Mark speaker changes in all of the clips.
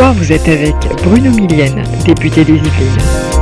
Speaker 1: soir, vous êtes avec Bruno Millienne, député des Yvelines.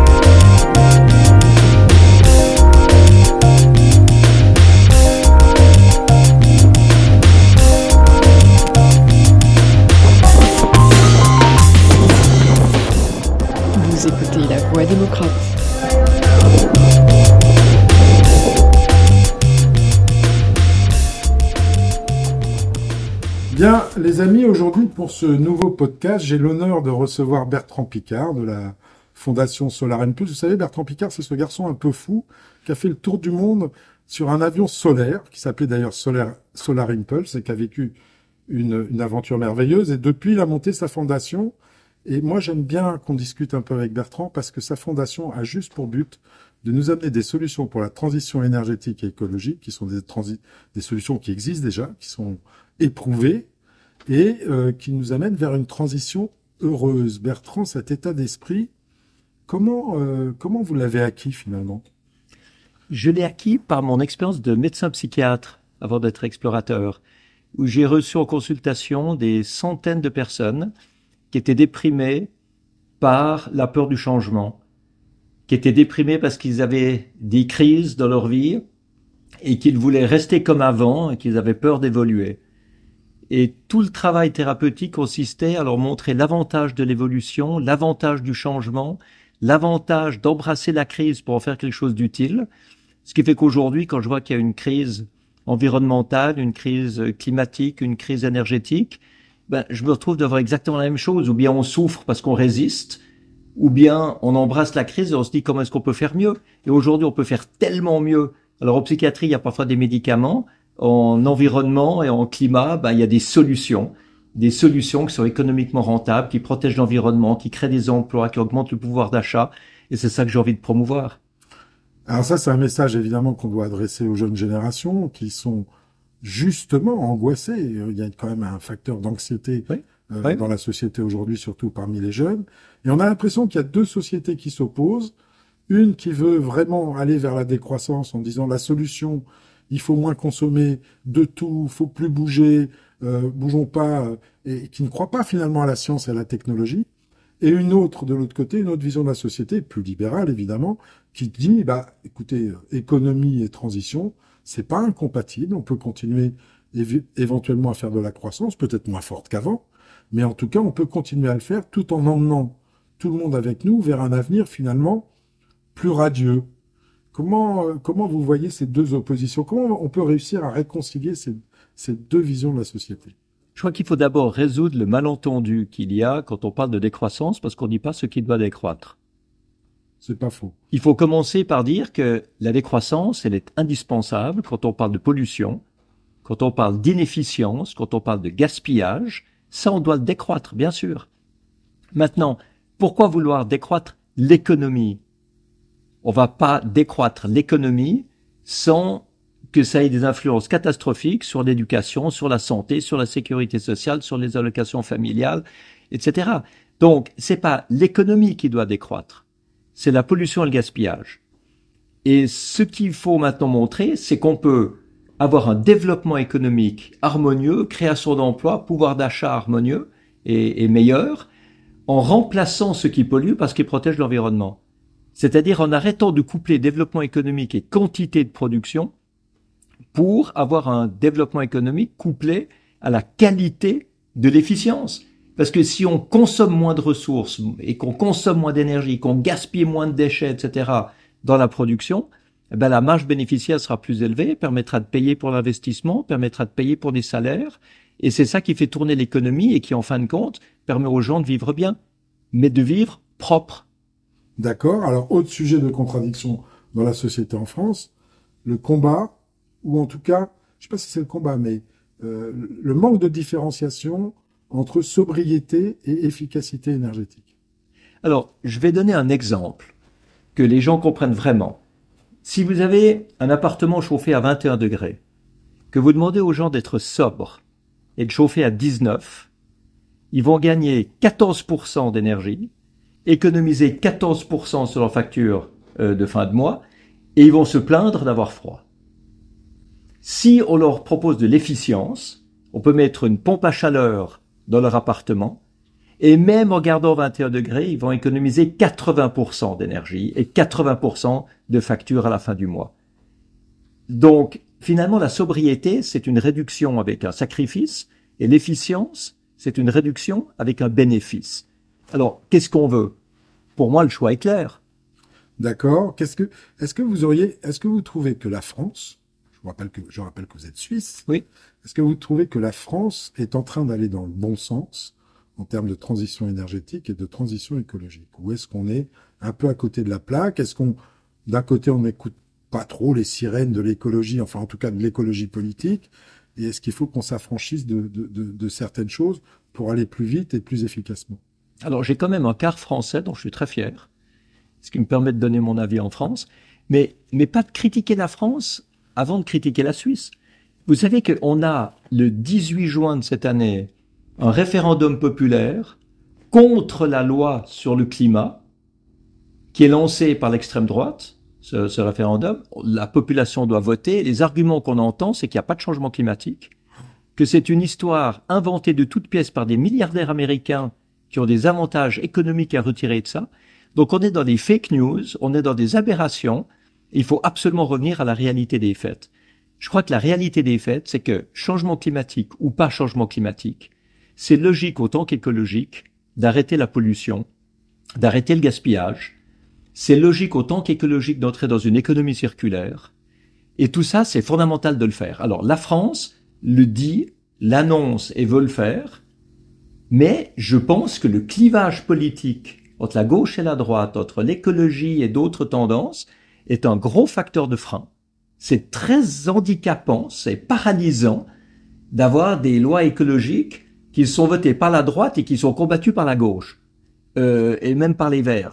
Speaker 2: Les amis, aujourd'hui, pour ce nouveau podcast, j'ai l'honneur de recevoir Bertrand Picard de la Fondation Solar Impulse. Vous savez, Bertrand Picard, c'est ce garçon un peu fou qui a fait le tour du monde sur un avion solaire, qui s'appelait d'ailleurs Solar, Solar Impulse, et qui a vécu une, une aventure merveilleuse. Et depuis, il a monté sa fondation. Et moi, j'aime bien qu'on discute un peu avec Bertrand parce que sa fondation a juste pour but de nous amener des solutions pour la transition énergétique et écologique, qui sont des solutions qui existent déjà, qui sont éprouvées, et euh, qui nous amènent vers une transition heureuse. Bertrand, cet état d'esprit, comment, euh, comment vous l'avez acquis finalement?
Speaker 3: Je l'ai acquis par mon expérience de médecin psychiatre avant d'être explorateur, où j'ai reçu en consultation des centaines de personnes qui étaient déprimées par la peur du changement, qui étaient déprimés parce qu'ils avaient des crises dans leur vie et qu'ils voulaient rester comme avant et qu'ils avaient peur d'évoluer. Et tout le travail thérapeutique consistait à leur montrer l'avantage de l'évolution, l'avantage du changement, l'avantage d'embrasser la crise pour en faire quelque chose d'utile. Ce qui fait qu'aujourd'hui, quand je vois qu'il y a une crise environnementale, une crise climatique, une crise énergétique, ben, je me retrouve d'avoir exactement la même chose. Ou bien on souffre parce qu'on résiste, ou bien on embrasse la crise et on se dit comment est-ce qu'on peut faire mieux. Et aujourd'hui, on peut faire tellement mieux. Alors en psychiatrie, il y a parfois des médicaments. En environnement et en climat, ben, il y a des solutions. Des solutions qui sont économiquement rentables, qui protègent l'environnement, qui créent des emplois, qui augmentent le pouvoir d'achat. Et c'est ça que j'ai envie de promouvoir.
Speaker 2: Alors ça, c'est un message évidemment qu'on doit adresser aux jeunes générations qui sont justement angoissées. Il y a quand même un facteur d'anxiété
Speaker 3: Oui.
Speaker 2: euh,
Speaker 3: Oui.
Speaker 2: dans la société aujourd'hui, surtout parmi les jeunes. Et on a l'impression qu'il y a deux sociétés qui s'opposent. Une qui veut vraiment aller vers la décroissance en disant la solution, il faut moins consommer de tout, faut plus bouger, euh, bougeons pas, euh, et qui ne croit pas finalement à la science et à la technologie. Et une autre de l'autre côté, une autre vision de la société, plus libérale évidemment, qui dit, bah, écoutez, euh, économie et transition, c'est pas incompatible. On peut continuer éventuellement à faire de la croissance, peut-être moins forte qu'avant, mais en tout cas, on peut continuer à le faire tout en emmenant tout le monde avec nous vers un avenir finalement plus radieux. Comment, euh, comment vous voyez ces deux oppositions? Comment on peut réussir à réconcilier ces, ces deux visions de la société?
Speaker 3: Je crois qu'il faut d'abord résoudre le malentendu qu'il y a quand on parle de décroissance parce qu'on ne dit pas ce qui doit décroître.
Speaker 2: C'est pas faux.
Speaker 3: Il faut commencer par dire que la décroissance, elle est indispensable quand on parle de pollution, quand on parle d'inefficience, quand on parle de gaspillage. Ça, on doit le décroître, bien sûr. Maintenant, pourquoi vouloir décroître l'économie? On va pas décroître l'économie sans que ça ait des influences catastrophiques sur l'éducation, sur la santé, sur la sécurité sociale, sur les allocations familiales, etc. Donc, c'est pas l'économie qui doit décroître c'est la pollution et le gaspillage. Et ce qu'il faut maintenant montrer, c'est qu'on peut avoir un développement économique harmonieux, création d'emplois, pouvoir d'achat harmonieux et, et meilleur, en remplaçant ce qui pollue parce qu'il protège l'environnement. C'est-à-dire en arrêtant de coupler développement économique et quantité de production pour avoir un développement économique couplé à la qualité de l'efficience. Parce que si on consomme moins de ressources et qu'on consomme moins d'énergie, qu'on gaspille moins de déchets, etc., dans la production, eh ben la marge bénéficiaire sera plus élevée, permettra de payer pour l'investissement, permettra de payer pour des salaires, et c'est ça qui fait tourner l'économie et qui, en fin de compte, permet aux gens de vivre bien, mais de vivre propre.
Speaker 2: D'accord. Alors, autre sujet de contradiction dans la société en France, le combat, ou en tout cas, je sais pas si c'est le combat, mais euh, le manque de différenciation entre sobriété et efficacité énergétique.
Speaker 3: Alors, je vais donner un exemple que les gens comprennent vraiment. Si vous avez un appartement chauffé à 21 degrés, que vous demandez aux gens d'être sobres et de chauffer à 19, ils vont gagner 14% d'énergie, économiser 14% sur leur facture euh, de fin de mois, et ils vont se plaindre d'avoir froid. Si on leur propose de l'efficience, on peut mettre une pompe à chaleur dans leur appartement, Et même en gardant 21 degrés, ils vont économiser 80% d'énergie et 80% de factures à la fin du mois. Donc, finalement, la sobriété, c'est une réduction avec un sacrifice et l'efficience, c'est une réduction avec un bénéfice. Alors, qu'est-ce qu'on veut? Pour moi, le choix est clair.
Speaker 2: D'accord. Qu'est-ce que, est-ce que vous auriez, est-ce que vous trouvez que la France, je vous rappelle que, je rappelle que vous êtes suisse.
Speaker 3: Oui.
Speaker 2: Est-ce que vous trouvez que la France est en train d'aller dans le bon sens en termes de transition énergétique et de transition écologique? Ou est-ce qu'on est un peu à côté de la plaque? Est-ce qu'on, d'un côté, on n'écoute pas trop les sirènes de l'écologie, enfin en tout cas de l'écologie politique, et est-ce qu'il faut qu'on s'affranchisse de, de, de, de, certaines choses pour aller plus vite et plus efficacement?
Speaker 3: Alors j'ai quand même un quart français dont je suis très fier, ce qui me permet de donner mon avis en France, mais, mais pas de critiquer la France avant de critiquer la Suisse. Vous savez qu'on a le 18 juin de cette année un référendum populaire contre la loi sur le climat qui est lancé par l'extrême droite, ce, ce, référendum. La population doit voter. Les arguments qu'on entend, c'est qu'il n'y a pas de changement climatique, que c'est une histoire inventée de toutes pièces par des milliardaires américains qui ont des avantages économiques à retirer de ça. Donc on est dans des fake news, on est dans des aberrations. Il faut absolument revenir à la réalité des faits. Je crois que la réalité des faits, c'est que changement climatique ou pas changement climatique, c'est logique autant qu'écologique d'arrêter la pollution, d'arrêter le gaspillage. C'est logique autant qu'écologique d'entrer dans une économie circulaire. Et tout ça, c'est fondamental de le faire. Alors la France le dit, l'annonce et veut le faire, mais je pense que le clivage politique entre la gauche et la droite, entre l'écologie et d'autres tendances, est un gros facteur de frein. C'est très handicapant, c'est paralysant d'avoir des lois écologiques qui sont votés par la droite et qui sont combattus par la gauche, euh, et même par les Verts.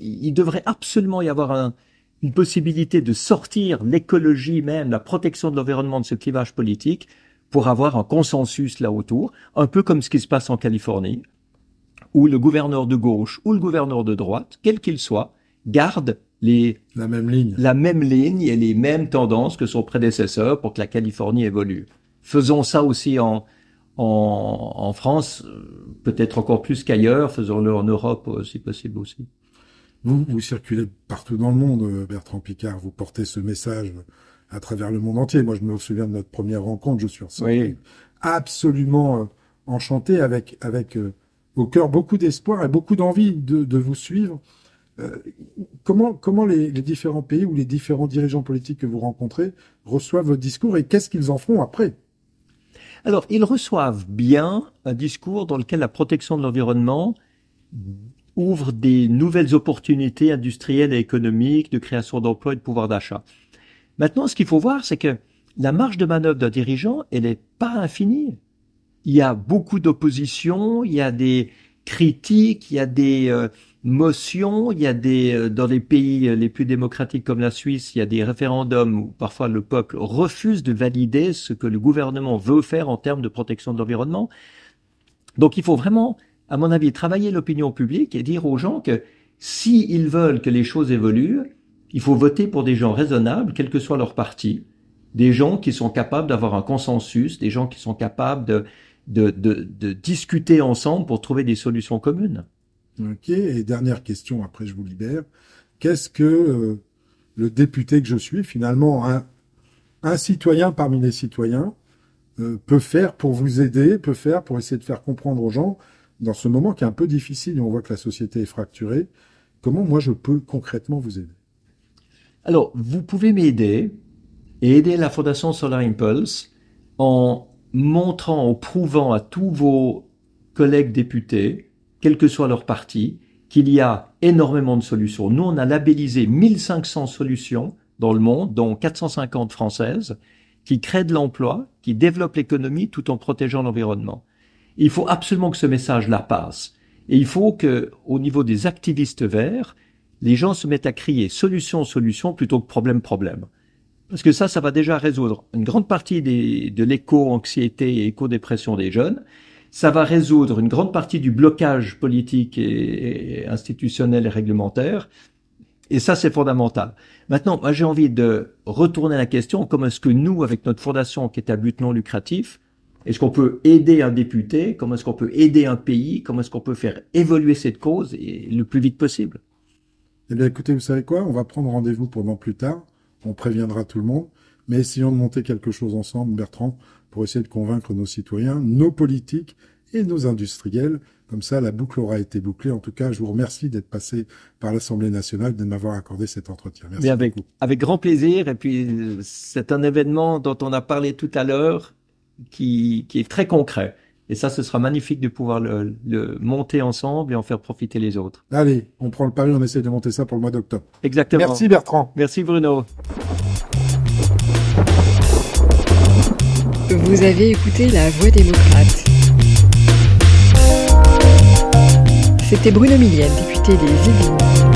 Speaker 3: il devrait absolument y avoir un, une possibilité de sortir l'écologie même, la protection de l'environnement de ce clivage politique, pour avoir un consensus là autour, un peu comme ce qui se passe en Californie, où le gouverneur de gauche ou le gouverneur de droite, quel qu'il soit, garde les,
Speaker 2: la même ligne,
Speaker 3: la même ligne et les mêmes tendances que son prédécesseur pour que la Californie évolue. Faisons ça aussi en, en, en France, peut-être encore plus qu'ailleurs, faisons-le en Europe euh, si possible aussi.
Speaker 2: Vous, vous circulez partout dans le monde, Bertrand Picard, vous portez ce message à travers le monde entier. Moi, je me souviens de notre première rencontre, je suis
Speaker 3: oui.
Speaker 2: absolument euh, enchanté avec, avec euh, au cœur beaucoup d'espoir et beaucoup d'envie de, de, vous suivre. Euh, comment comment les, les, différents pays ou les différents dirigeants politiques que vous rencontrez reçoivent votre discours et qu'est-ce qu'ils en font après?
Speaker 3: Alors, ils reçoivent bien un discours dans lequel la protection de l'environnement ouvre des nouvelles opportunités industrielles et économiques de création d'emplois et de pouvoir d'achat. Maintenant, ce qu'il faut voir, c'est que la marge de manœuvre d'un dirigeant, elle n'est pas infinie. Il y a beaucoup d'opposition, il y a des critiques, il y a des euh, motions, il y a des euh, dans les pays les plus démocratiques comme la Suisse, il y a des référendums où parfois le peuple refuse de valider ce que le gouvernement veut faire en termes de protection de l'environnement. Donc il faut vraiment, à mon avis, travailler l'opinion publique et dire aux gens que s'ils veulent que les choses évoluent, il faut voter pour des gens raisonnables, quel que soit leur parti, des gens qui sont capables d'avoir un consensus, des gens qui sont capables de, discuter ensemble pour trouver des solutions communes.
Speaker 2: Ok, et dernière question, après je vous libère. Qu'est-ce que euh, le député que je suis, finalement, un, citoyen parmi les citoyens, euh, peut faire pour vous aider, peut faire pour essayer de faire comprendre aux gens, dans ce moment qui est un peu difficile on voit que la société est fracturée, comment moi je peux concrètement vous aider?
Speaker 3: Alors, vous pouvez m'aider et aider la Fondation Solar Impulse en montrant, en prouvant à tous vos collègues députés quel que soit leur parti, qu'il y a énormément de solutions. Nous, on a labellisé 1500 solutions dans le monde, dont 450 françaises, qui créent de l'emploi, qui développent l'économie tout en protégeant l'environnement. Il faut absolument que ce message-là passe. Et il faut que, au niveau des activistes verts, les gens se mettent à crier solution, solution plutôt que problème, problème. Parce que ça, ça va déjà résoudre une grande partie des, de l'éco-anxiété et éco-dépression des jeunes ça va résoudre une grande partie du blocage politique et, institutionnel et réglementaire. Et ça, c'est fondamental. Maintenant, moi, j'ai envie de retourner la question, comment est-ce que nous, avec notre fondation qui est à but non lucratif, Est-ce qu'on peut aider un député Comment est-ce qu'on peut aider un pays Comment est-ce qu'on peut faire évoluer cette cause le plus vite possible?
Speaker 2: Eh bien, écoutez, vous savez quoi? On va prendre rendez-vous pendant plus tard. On préviendra tout le monde. Mais essayons de monter quelque chose ensemble, Bertrand, pour essayer de convaincre nos citoyens, nos politiques et nos industriels. Comme ça, la boucle aura été bouclée. En tout cas, je vous remercie d'être passé par l'Assemblée nationale, de m'avoir accordé cet entretien. Merci
Speaker 3: Mais avec,
Speaker 2: beaucoup.
Speaker 3: avec grand plaisir. Et puis, euh, c'est un événement dont on a parlé tout à l'heure qui, qui est très concret. Et ça, ce sera magnifique de pouvoir le, le monter ensemble et en faire profiter les autres.
Speaker 2: Allez, on prend le pari, on essaie de monter ça pour le mois d'octobre.
Speaker 3: Exactement.
Speaker 2: Merci Bertrand.
Speaker 3: Merci Bruno.
Speaker 1: Vous avez écouté La Voix démocrate. C'était Bruno Millienne, député des Yvelines.